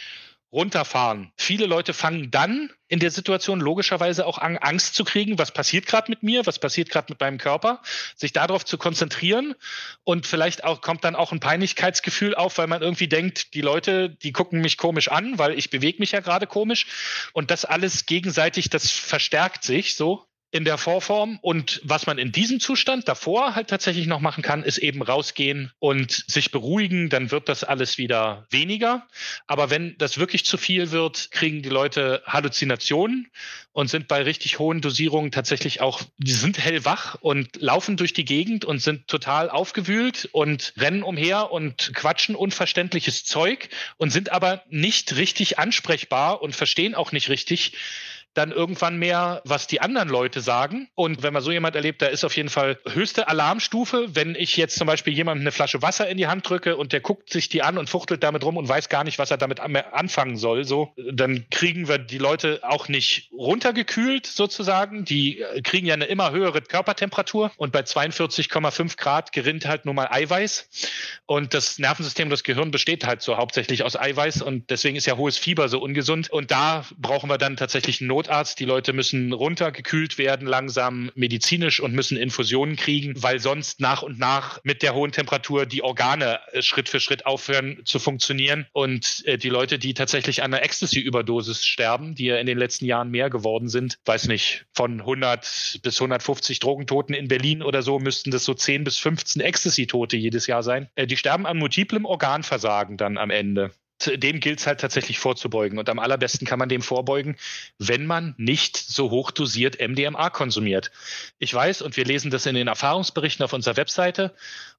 [SPEAKER 3] runterfahren. Viele Leute fangen dann in der Situation logischerweise auch an, Angst zu kriegen, was passiert gerade mit mir, was passiert gerade mit meinem Körper, sich darauf zu konzentrieren. Und vielleicht auch kommt dann auch ein Peinlichkeitsgefühl auf, weil man irgendwie denkt, die Leute, die gucken mich komisch an, weil ich bewege mich ja gerade komisch. Und das alles gegenseitig, das verstärkt sich so in der Vorform. Und was man in diesem Zustand davor halt tatsächlich noch machen kann, ist eben rausgehen und sich beruhigen. Dann wird das alles wieder weniger. Aber wenn das wirklich zu viel wird, kriegen die Leute Halluzinationen und sind bei richtig hohen Dosierungen tatsächlich auch, die sind hellwach und laufen durch die Gegend und sind total aufgewühlt und rennen umher und quatschen unverständliches Zeug und sind aber nicht richtig ansprechbar und verstehen auch nicht richtig, dann irgendwann mehr, was die anderen Leute sagen. Und wenn man so jemand erlebt, da ist auf jeden Fall höchste Alarmstufe. Wenn ich jetzt zum Beispiel jemandem eine Flasche Wasser in die Hand drücke und der guckt sich die an und fuchtelt damit rum und weiß gar nicht, was er damit anfangen soll, so, dann kriegen wir die Leute auch nicht runtergekühlt sozusagen. Die äh, kriegen ja eine immer höhere Körpertemperatur und bei 42,5 Grad gerinnt halt nur mal Eiweiß. Und das Nervensystem, das Gehirn besteht halt so hauptsächlich aus Eiweiß und deswegen ist ja hohes Fieber so ungesund. Und da brauchen wir dann tatsächlich einen Not Notarzt, die Leute müssen runtergekühlt werden, langsam medizinisch und müssen Infusionen kriegen, weil sonst nach und nach mit der hohen Temperatur die Organe äh, Schritt für Schritt aufhören zu funktionieren. Und äh, die Leute, die tatsächlich an einer Ecstasy-Überdosis sterben, die ja in den letzten Jahren mehr geworden sind, weiß nicht, von 100 bis 150 Drogentoten in Berlin oder so müssten das so 10 bis 15 Ecstasy-Tote jedes Jahr sein. Äh, die sterben an multiplem Organversagen dann am Ende dem gilt es halt tatsächlich vorzubeugen. Und am allerbesten kann man dem vorbeugen, wenn man nicht so hoch dosiert MDMA konsumiert. Ich weiß, und wir lesen das in den Erfahrungsberichten auf unserer Webseite,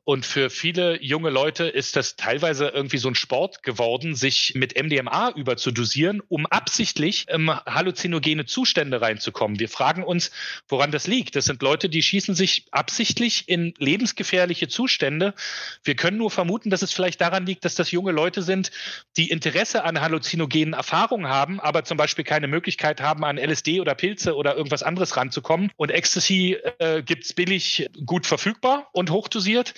[SPEAKER 3] und für viele junge Leute ist das teilweise irgendwie so ein Sport geworden, sich mit MDMA überzudosieren, um absichtlich in halluzinogene Zustände reinzukommen. Wir fragen uns, woran das liegt. Das sind Leute, die schießen sich absichtlich in lebensgefährliche Zustände. Wir können nur vermuten, dass es vielleicht daran liegt, dass das junge Leute sind, die Interesse an halluzinogenen Erfahrungen haben, aber zum Beispiel keine Möglichkeit haben, an LSD oder Pilze oder irgendwas anderes ranzukommen. Und Ecstasy äh, gibt es billig gut verfügbar und hochdosiert.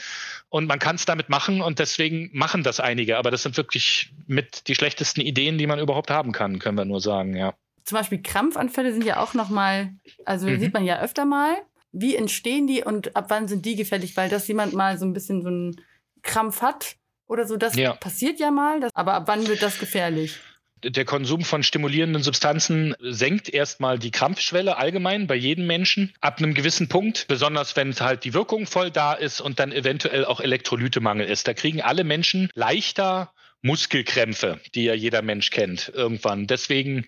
[SPEAKER 3] Und man kann es damit machen und deswegen machen das einige. Aber das sind wirklich mit die schlechtesten Ideen, die man überhaupt haben kann, können wir nur sagen, ja.
[SPEAKER 2] Zum Beispiel Krampfanfälle sind ja auch nochmal, also mhm. sieht man ja öfter mal. Wie entstehen die und ab wann sind die gefährlich? Weil das jemand mal so ein bisschen so einen Krampf hat oder so, das ja. passiert ja mal. Das, aber ab wann wird das gefährlich?
[SPEAKER 3] Der Konsum von stimulierenden Substanzen senkt erstmal die Krampfschwelle allgemein bei jedem Menschen ab einem gewissen Punkt, besonders wenn halt die Wirkung voll da ist und dann eventuell auch Elektrolytemangel ist. Da kriegen alle Menschen leichter Muskelkrämpfe, die ja jeder Mensch kennt irgendwann. Deswegen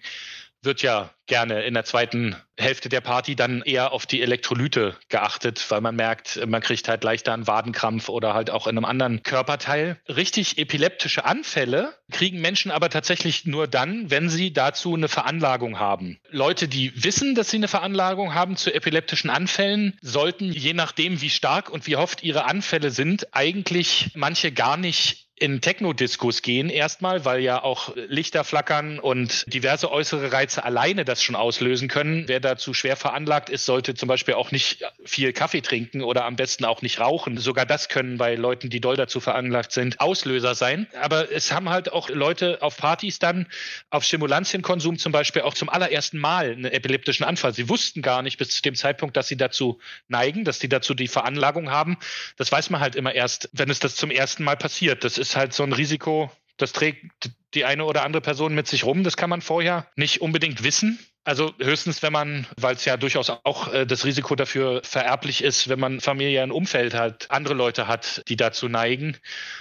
[SPEAKER 3] wird ja gerne in der zweiten Hälfte der Party dann eher auf die Elektrolyte geachtet, weil man merkt, man kriegt halt leichter einen Wadenkrampf oder halt auch in einem anderen Körperteil. Richtig epileptische Anfälle kriegen Menschen aber tatsächlich nur dann, wenn sie dazu eine Veranlagung haben. Leute, die wissen, dass sie eine Veranlagung haben zu epileptischen Anfällen, sollten je nachdem, wie stark und wie oft ihre Anfälle sind, eigentlich manche gar nicht in Techno-Diskus gehen erstmal, weil ja auch Lichter flackern und diverse äußere Reize alleine das schon auslösen können. Wer dazu schwer veranlagt ist, sollte zum Beispiel auch nicht viel Kaffee trinken oder am besten auch nicht rauchen. Sogar das können bei Leuten, die doll dazu veranlagt sind, Auslöser sein. Aber es haben halt auch Leute auf Partys dann auf Stimulantienkonsum zum Beispiel auch zum allerersten Mal einen epileptischen Anfall. Sie wussten gar nicht bis zu dem Zeitpunkt, dass sie dazu neigen, dass sie dazu die Veranlagung haben. Das weiß man halt immer erst, wenn es das zum ersten Mal passiert. Das ist ist halt so ein Risiko, das trägt die eine oder andere Person mit sich rum. Das kann man vorher nicht unbedingt wissen. Also höchstens, wenn man, weil es ja durchaus auch äh, das Risiko dafür vererblich ist, wenn man familiären Umfeld hat, andere Leute hat, die dazu neigen,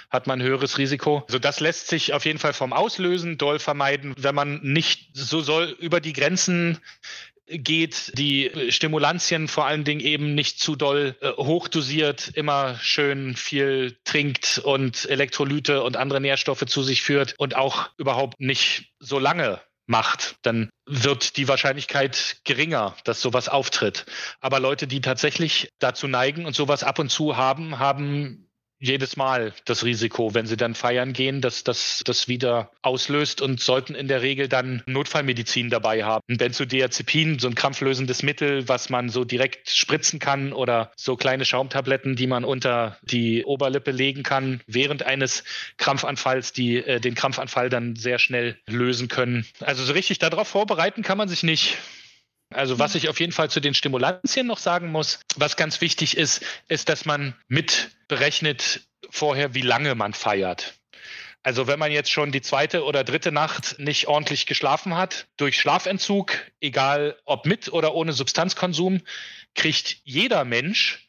[SPEAKER 3] hat man ein höheres Risiko. Also das lässt sich auf jeden Fall vom Auslösen doll vermeiden, wenn man nicht so soll über die Grenzen geht, die Stimulantien vor allen Dingen eben nicht zu doll äh, hochdosiert, immer schön viel trinkt und Elektrolyte und andere Nährstoffe zu sich führt und auch überhaupt nicht so lange macht, dann wird die Wahrscheinlichkeit geringer, dass sowas auftritt. Aber Leute, die tatsächlich dazu neigen und sowas ab und zu haben, haben jedes Mal das Risiko, wenn sie dann feiern gehen, dass das das wieder auslöst und sollten in der Regel dann Notfallmedizin dabei haben. Benzodiazepin, so ein krampflösendes Mittel, was man so direkt spritzen kann oder so kleine Schaumtabletten, die man unter die Oberlippe legen kann, während eines Krampfanfalls, die äh, den Krampfanfall dann sehr schnell lösen können. Also so richtig darauf vorbereiten kann man sich nicht. Also was ich auf jeden Fall zu den Stimulantien noch sagen muss, was ganz wichtig ist, ist, dass man mit berechnet vorher, wie lange man feiert. Also wenn man jetzt schon die zweite oder dritte Nacht nicht ordentlich geschlafen hat, durch Schlafentzug, egal ob mit oder ohne Substanzkonsum, kriegt jeder Mensch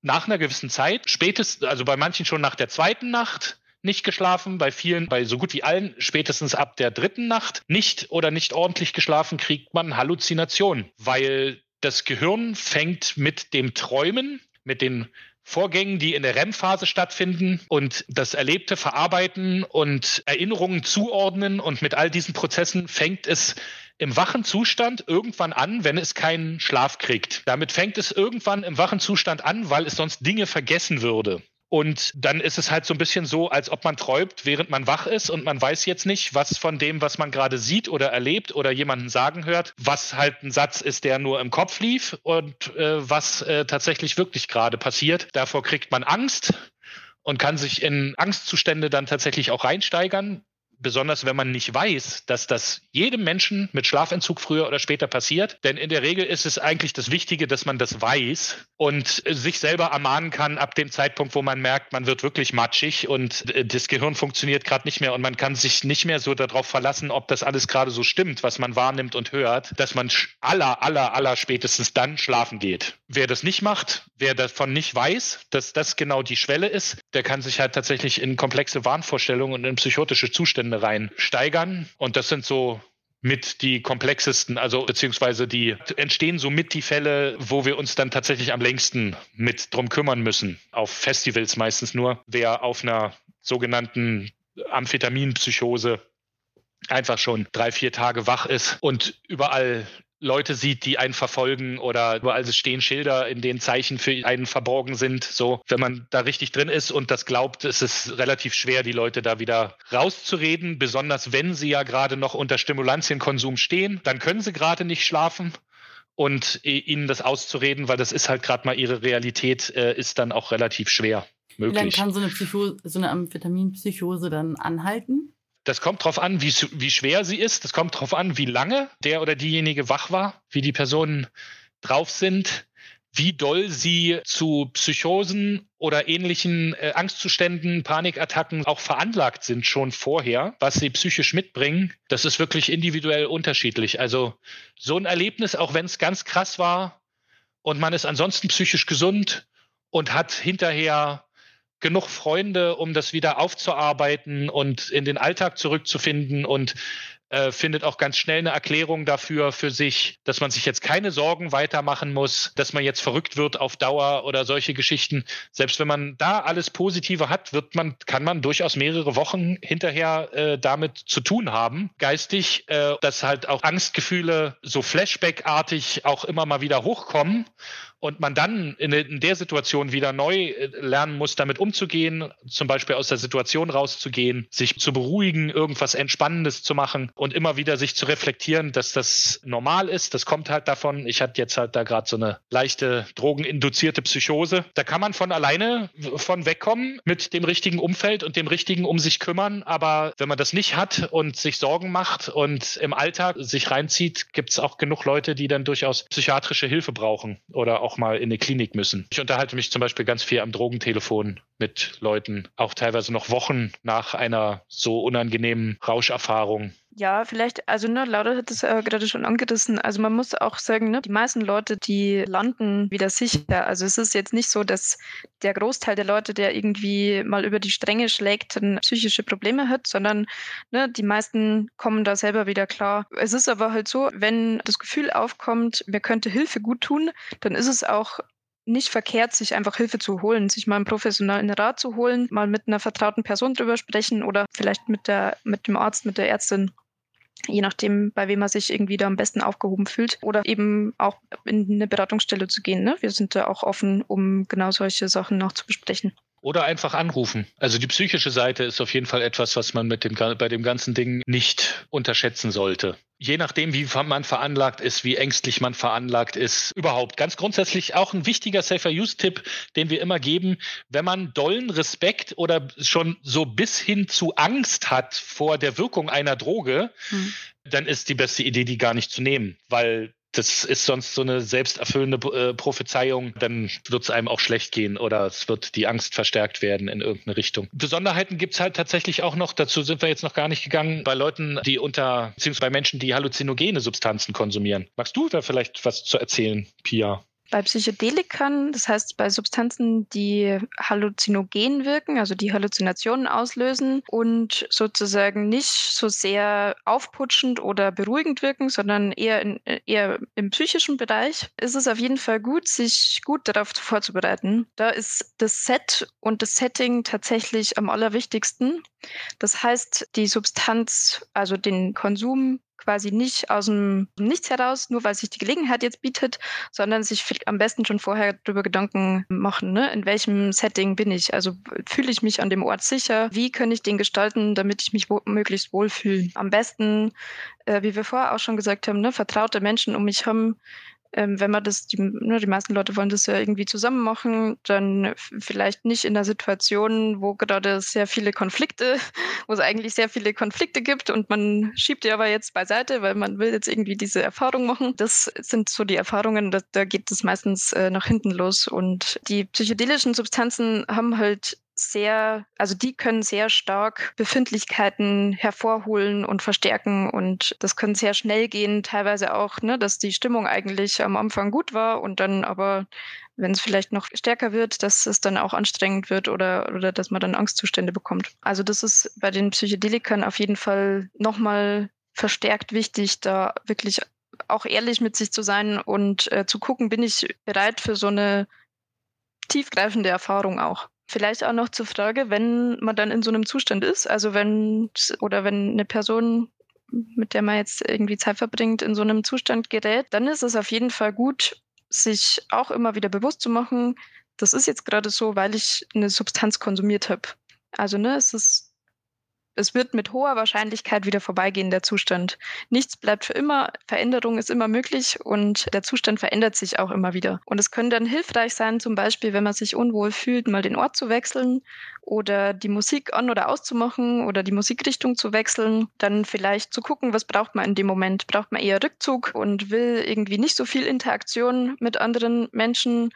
[SPEAKER 3] nach einer gewissen Zeit, spätestens, also bei manchen schon nach der zweiten Nacht, nicht geschlafen, bei vielen, bei so gut wie allen, spätestens ab der dritten Nacht nicht oder nicht ordentlich geschlafen, kriegt man Halluzinationen, weil das Gehirn fängt mit dem Träumen, mit den Vorgängen, die in der REM-Phase stattfinden und das Erlebte verarbeiten und Erinnerungen zuordnen und mit all diesen Prozessen fängt es im wachen Zustand irgendwann an, wenn es keinen Schlaf kriegt. Damit fängt es irgendwann im wachen Zustand an, weil es sonst Dinge vergessen würde. Und dann ist es halt so ein bisschen so, als ob man träumt, während man wach ist und man weiß jetzt nicht, was von dem, was man gerade sieht oder erlebt oder jemanden sagen hört, was halt ein Satz ist, der nur im Kopf lief und äh, was äh, tatsächlich wirklich gerade passiert. Davor kriegt man Angst und kann sich in Angstzustände dann tatsächlich auch reinsteigern besonders wenn man nicht weiß, dass das jedem Menschen mit Schlafentzug früher oder später passiert. Denn in der Regel ist es eigentlich das Wichtige, dass man das weiß und sich selber ermahnen kann ab dem Zeitpunkt, wo man merkt, man wird wirklich matschig und äh, das Gehirn funktioniert gerade nicht mehr und man kann sich nicht mehr so darauf verlassen, ob das alles gerade so stimmt, was man wahrnimmt und hört, dass man aller, aller, aller spätestens dann schlafen geht. Wer das nicht macht, wer davon nicht weiß, dass das genau die Schwelle ist, der kann sich halt tatsächlich in komplexe Wahnvorstellungen und in psychotische Zustände rein steigern. Und das sind so mit die komplexesten, also beziehungsweise die entstehen so mit die Fälle, wo wir uns dann tatsächlich am längsten mit drum kümmern müssen. Auf Festivals meistens nur. Wer auf einer sogenannten Amphetaminpsychose einfach schon drei, vier Tage wach ist und überall Leute sieht, die einen verfolgen oder überall stehen Schilder, in denen Zeichen für einen verborgen sind. So, wenn man da richtig drin ist und das glaubt, ist es relativ schwer, die Leute da wieder rauszureden, besonders wenn sie ja gerade noch unter Stimulantienkonsum stehen, dann können sie gerade nicht schlafen und ihnen das auszureden, weil das ist halt gerade mal ihre Realität, äh, ist dann auch relativ schwer möglich.
[SPEAKER 2] Wie lange kann so eine, Psycho so eine Amphetaminpsychose dann anhalten?
[SPEAKER 3] Das kommt darauf an, wie, wie schwer sie ist. Das kommt darauf an, wie lange der oder diejenige wach war, wie die Personen drauf sind, wie doll sie zu Psychosen oder ähnlichen äh, Angstzuständen, Panikattacken auch veranlagt sind schon vorher, was sie psychisch mitbringen. Das ist wirklich individuell unterschiedlich. Also so ein Erlebnis, auch wenn es ganz krass war und man ist ansonsten psychisch gesund und hat hinterher genug Freunde, um das wieder aufzuarbeiten und in den Alltag zurückzufinden und äh, findet auch ganz schnell eine Erklärung dafür für sich, dass man sich jetzt keine Sorgen weitermachen muss, dass man jetzt verrückt wird auf Dauer oder solche Geschichten. Selbst wenn man da alles Positive hat, wird man, kann man durchaus mehrere Wochen hinterher äh, damit zu tun haben, geistig, äh, dass halt auch Angstgefühle so Flashback-artig auch immer mal wieder hochkommen und man dann in, in, der Situation wieder neu äh, lernen muss, damit umzugehen, zum Beispiel aus der Situation rauszugehen, sich zu beruhigen, irgendwas Entspannendes zu machen und immer wieder sich zu reflektieren, dass das normal ist. Das kommt halt davon. Ich hatte jetzt halt da gerade so eine leichte drogeninduzierte Psychose. Da kann man von alleine von wegkommen mit dem richtigen Umfeld und dem richtigen um sich kümmern. Aber wenn man das nicht hat und sich Sorgen macht und im Alltag sich reinzieht, gibt es auch genug Leute, die dann durchaus psychiatrische Hilfe brauchen oder auch auch mal in eine Klinik müssen. Ich unterhalte mich zum Beispiel ganz viel am Drogentelefon mit Leuten, auch teilweise noch Wochen nach einer so unangenehmen Rauscherfahrung.
[SPEAKER 4] Ja, vielleicht, also ne, Laura hat es äh, gerade schon angerissen. Also man muss auch sagen, ne, die meisten Leute, die landen wieder sicher. Also es ist jetzt nicht so, dass der Großteil der Leute, der irgendwie mal über die Stränge schlägt, dann psychische Probleme hat, sondern ne, die meisten kommen da selber wieder klar. Es ist aber halt so, wenn das Gefühl aufkommt, mir könnte Hilfe gut tun, dann ist es auch nicht verkehrt, sich einfach Hilfe zu holen, sich mal einen professionellen Rat zu holen, mal mit einer vertrauten Person drüber sprechen oder vielleicht mit der, mit dem Arzt, mit der Ärztin je nachdem, bei wem man sich irgendwie da am besten aufgehoben fühlt. Oder eben auch in eine Beratungsstelle zu gehen. Ne? Wir sind da auch offen, um genau solche Sachen noch zu besprechen.
[SPEAKER 3] Oder einfach anrufen. Also die psychische Seite ist auf jeden Fall etwas, was man mit dem, bei dem ganzen Ding nicht unterschätzen sollte. Je nachdem, wie man veranlagt ist, wie ängstlich man veranlagt ist, überhaupt. Ganz grundsätzlich auch ein wichtiger Safer-Use-Tipp, den wir immer geben, wenn man dollen Respekt oder schon so bis hin zu Angst hat vor der Wirkung einer Droge, hm. dann ist die beste Idee, die gar nicht zu nehmen, weil das ist sonst so eine selbsterfüllende äh, Prophezeiung, dann wird es einem auch schlecht gehen oder es wird die Angst verstärkt werden in irgendeine Richtung. Besonderheiten gibt es halt tatsächlich auch noch, dazu sind wir jetzt noch gar nicht gegangen, bei Leuten, die unter, beziehungsweise bei Menschen, die halluzinogene Substanzen konsumieren. Magst du da vielleicht was zu erzählen, Pia?
[SPEAKER 4] Bei Psychedelikern, das heißt bei Substanzen, die halluzinogen wirken, also die Halluzinationen auslösen und sozusagen nicht so sehr aufputschend oder beruhigend wirken, sondern eher, in, eher im psychischen Bereich, ist es auf jeden Fall gut, sich gut darauf vorzubereiten. Da ist das Set und das Setting tatsächlich am allerwichtigsten. Das heißt, die Substanz, also den Konsum quasi nicht aus dem Nichts heraus, nur weil sich die Gelegenheit jetzt bietet, sondern sich am besten schon vorher darüber Gedanken machen, ne? in welchem Setting bin ich. Also fühle ich mich an dem Ort sicher? Wie kann ich den gestalten, damit ich mich wo möglichst wohlfühle? Am besten, äh, wie wir vorher auch schon gesagt haben, ne? vertraute Menschen um mich haben, ähm, wenn man das, die, ne, die meisten Leute wollen das ja irgendwie zusammen machen, dann vielleicht nicht in einer Situation, wo gerade sehr viele Konflikte, wo es eigentlich sehr viele Konflikte gibt und man schiebt die aber jetzt beiseite, weil man will jetzt irgendwie diese Erfahrung machen. Das sind so die Erfahrungen, da, da geht es meistens äh, nach hinten los und die psychedelischen Substanzen haben halt sehr, also die können sehr stark Befindlichkeiten hervorholen und verstärken und das können sehr schnell gehen, teilweise auch, ne, dass die Stimmung eigentlich am Anfang gut war und dann aber, wenn es vielleicht noch stärker wird, dass es dann auch anstrengend wird oder, oder dass man dann Angstzustände bekommt. Also das ist bei den Psychedelikern auf jeden Fall nochmal verstärkt wichtig, da wirklich auch ehrlich mit sich zu sein und äh, zu gucken, bin ich bereit für so eine tiefgreifende Erfahrung auch. Vielleicht auch noch zur Frage, wenn man dann in so einem Zustand ist, also wenn oder wenn eine Person, mit der man jetzt irgendwie Zeit verbringt, in so einem Zustand gerät, dann ist es auf jeden Fall gut, sich auch immer wieder bewusst zu machen, das ist jetzt gerade so, weil ich eine Substanz konsumiert habe. Also ne, es ist es wird mit hoher Wahrscheinlichkeit wieder vorbeigehen, der Zustand. Nichts bleibt für immer, Veränderung ist immer möglich und der Zustand verändert sich auch immer wieder. Und es könnte dann hilfreich sein, zum Beispiel, wenn man sich unwohl fühlt, mal den Ort zu wechseln oder die Musik an oder auszumachen oder die Musikrichtung zu wechseln, dann vielleicht zu gucken, was braucht man in dem Moment. Braucht man eher Rückzug und will irgendwie nicht so viel Interaktion mit anderen Menschen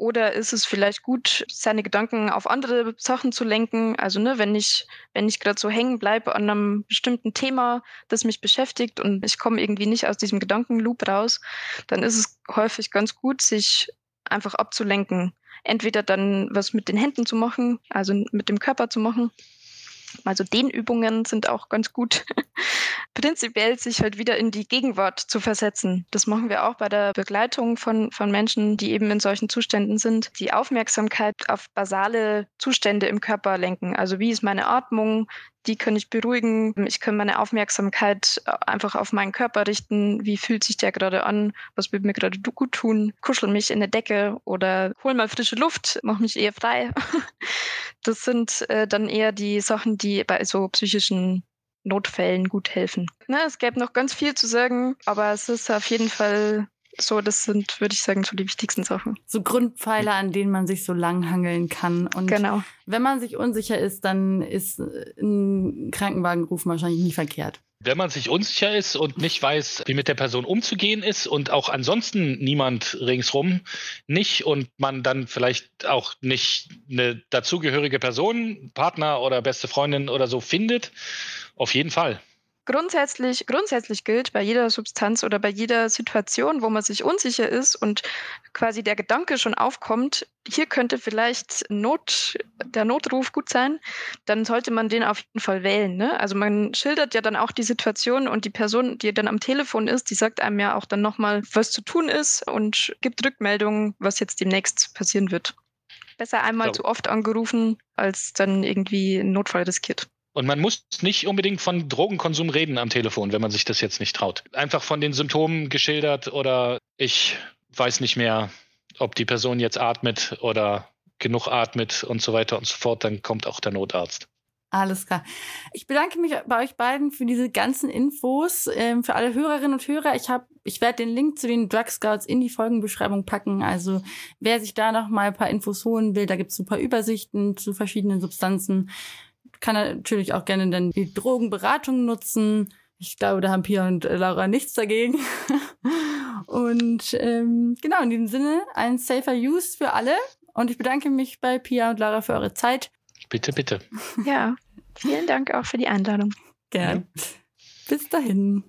[SPEAKER 4] oder ist es vielleicht gut, seine Gedanken auf andere Sachen zu lenken? Also, ne, wenn ich, wenn ich gerade so hängen bleibe an einem bestimmten Thema, das mich beschäftigt und ich komme irgendwie nicht aus diesem Gedankenloop raus, dann ist es häufig ganz gut, sich einfach abzulenken. Entweder dann was mit den Händen zu machen, also mit dem Körper zu machen, also Dehnübungen sind auch ganz gut. Prinzipiell sich halt wieder in die Gegenwart zu versetzen. Das machen wir auch bei der Begleitung von, von Menschen, die eben in solchen Zuständen sind. Die Aufmerksamkeit auf basale Zustände im Körper lenken. Also wie ist meine Atmung? Die kann ich beruhigen. Ich kann meine Aufmerksamkeit einfach auf meinen Körper richten. Wie fühlt sich der gerade an? Was wird mir gerade gut tun? Kuschel mich in der Decke oder hol mal frische Luft, mach mich eher frei. Das sind äh, dann eher die Sachen, die bei so psychischen Notfällen gut helfen. Ne, es gäbe noch ganz viel zu sagen, aber es ist auf jeden Fall so, das sind, würde ich sagen, so die wichtigsten Sachen.
[SPEAKER 2] So Grundpfeiler, an denen man sich so langhangeln kann. Und genau. wenn man sich unsicher ist, dann ist ein Krankenwagenruf wahrscheinlich nie verkehrt.
[SPEAKER 3] Wenn man sich unsicher ist und nicht weiß, wie mit der Person umzugehen ist und auch ansonsten niemand ringsrum nicht und man dann vielleicht auch nicht eine dazugehörige Person, Partner oder beste Freundin oder so findet, auf jeden Fall.
[SPEAKER 4] Grundsätzlich, grundsätzlich gilt bei jeder Substanz oder bei jeder Situation, wo man sich unsicher ist und quasi der Gedanke schon aufkommt, hier könnte vielleicht Not, der Notruf gut sein, dann sollte man den auf jeden Fall wählen. Ne? Also man schildert ja dann auch die Situation und die Person, die dann am Telefon ist, die sagt einem ja auch dann nochmal, was zu tun ist und gibt Rückmeldungen, was jetzt demnächst passieren wird. Besser einmal so. zu oft angerufen, als dann irgendwie einen Notfall riskiert.
[SPEAKER 3] Und man muss nicht unbedingt von Drogenkonsum reden am Telefon, wenn man sich das jetzt nicht traut. Einfach von den Symptomen geschildert oder ich weiß nicht mehr, ob die Person jetzt atmet oder genug atmet und so weiter und so fort, dann kommt auch der Notarzt.
[SPEAKER 2] Alles klar. Ich bedanke mich bei euch beiden für diese ganzen Infos. Ähm, für alle Hörerinnen und Hörer, ich habe, ich werde den Link zu den Drug Scouts in die Folgenbeschreibung packen. Also wer sich da noch mal ein paar Infos holen will, da gibt es super Übersichten zu verschiedenen Substanzen kann natürlich auch gerne dann die Drogenberatung nutzen. Ich glaube, da haben Pia und Laura nichts dagegen. und ähm, genau, in diesem Sinne, ein safer Use für alle. Und ich bedanke mich bei Pia und Lara für eure Zeit.
[SPEAKER 3] Bitte, bitte.
[SPEAKER 4] Ja, vielen Dank auch für die Einladung.
[SPEAKER 2] Gerne. Ja. Bis dahin.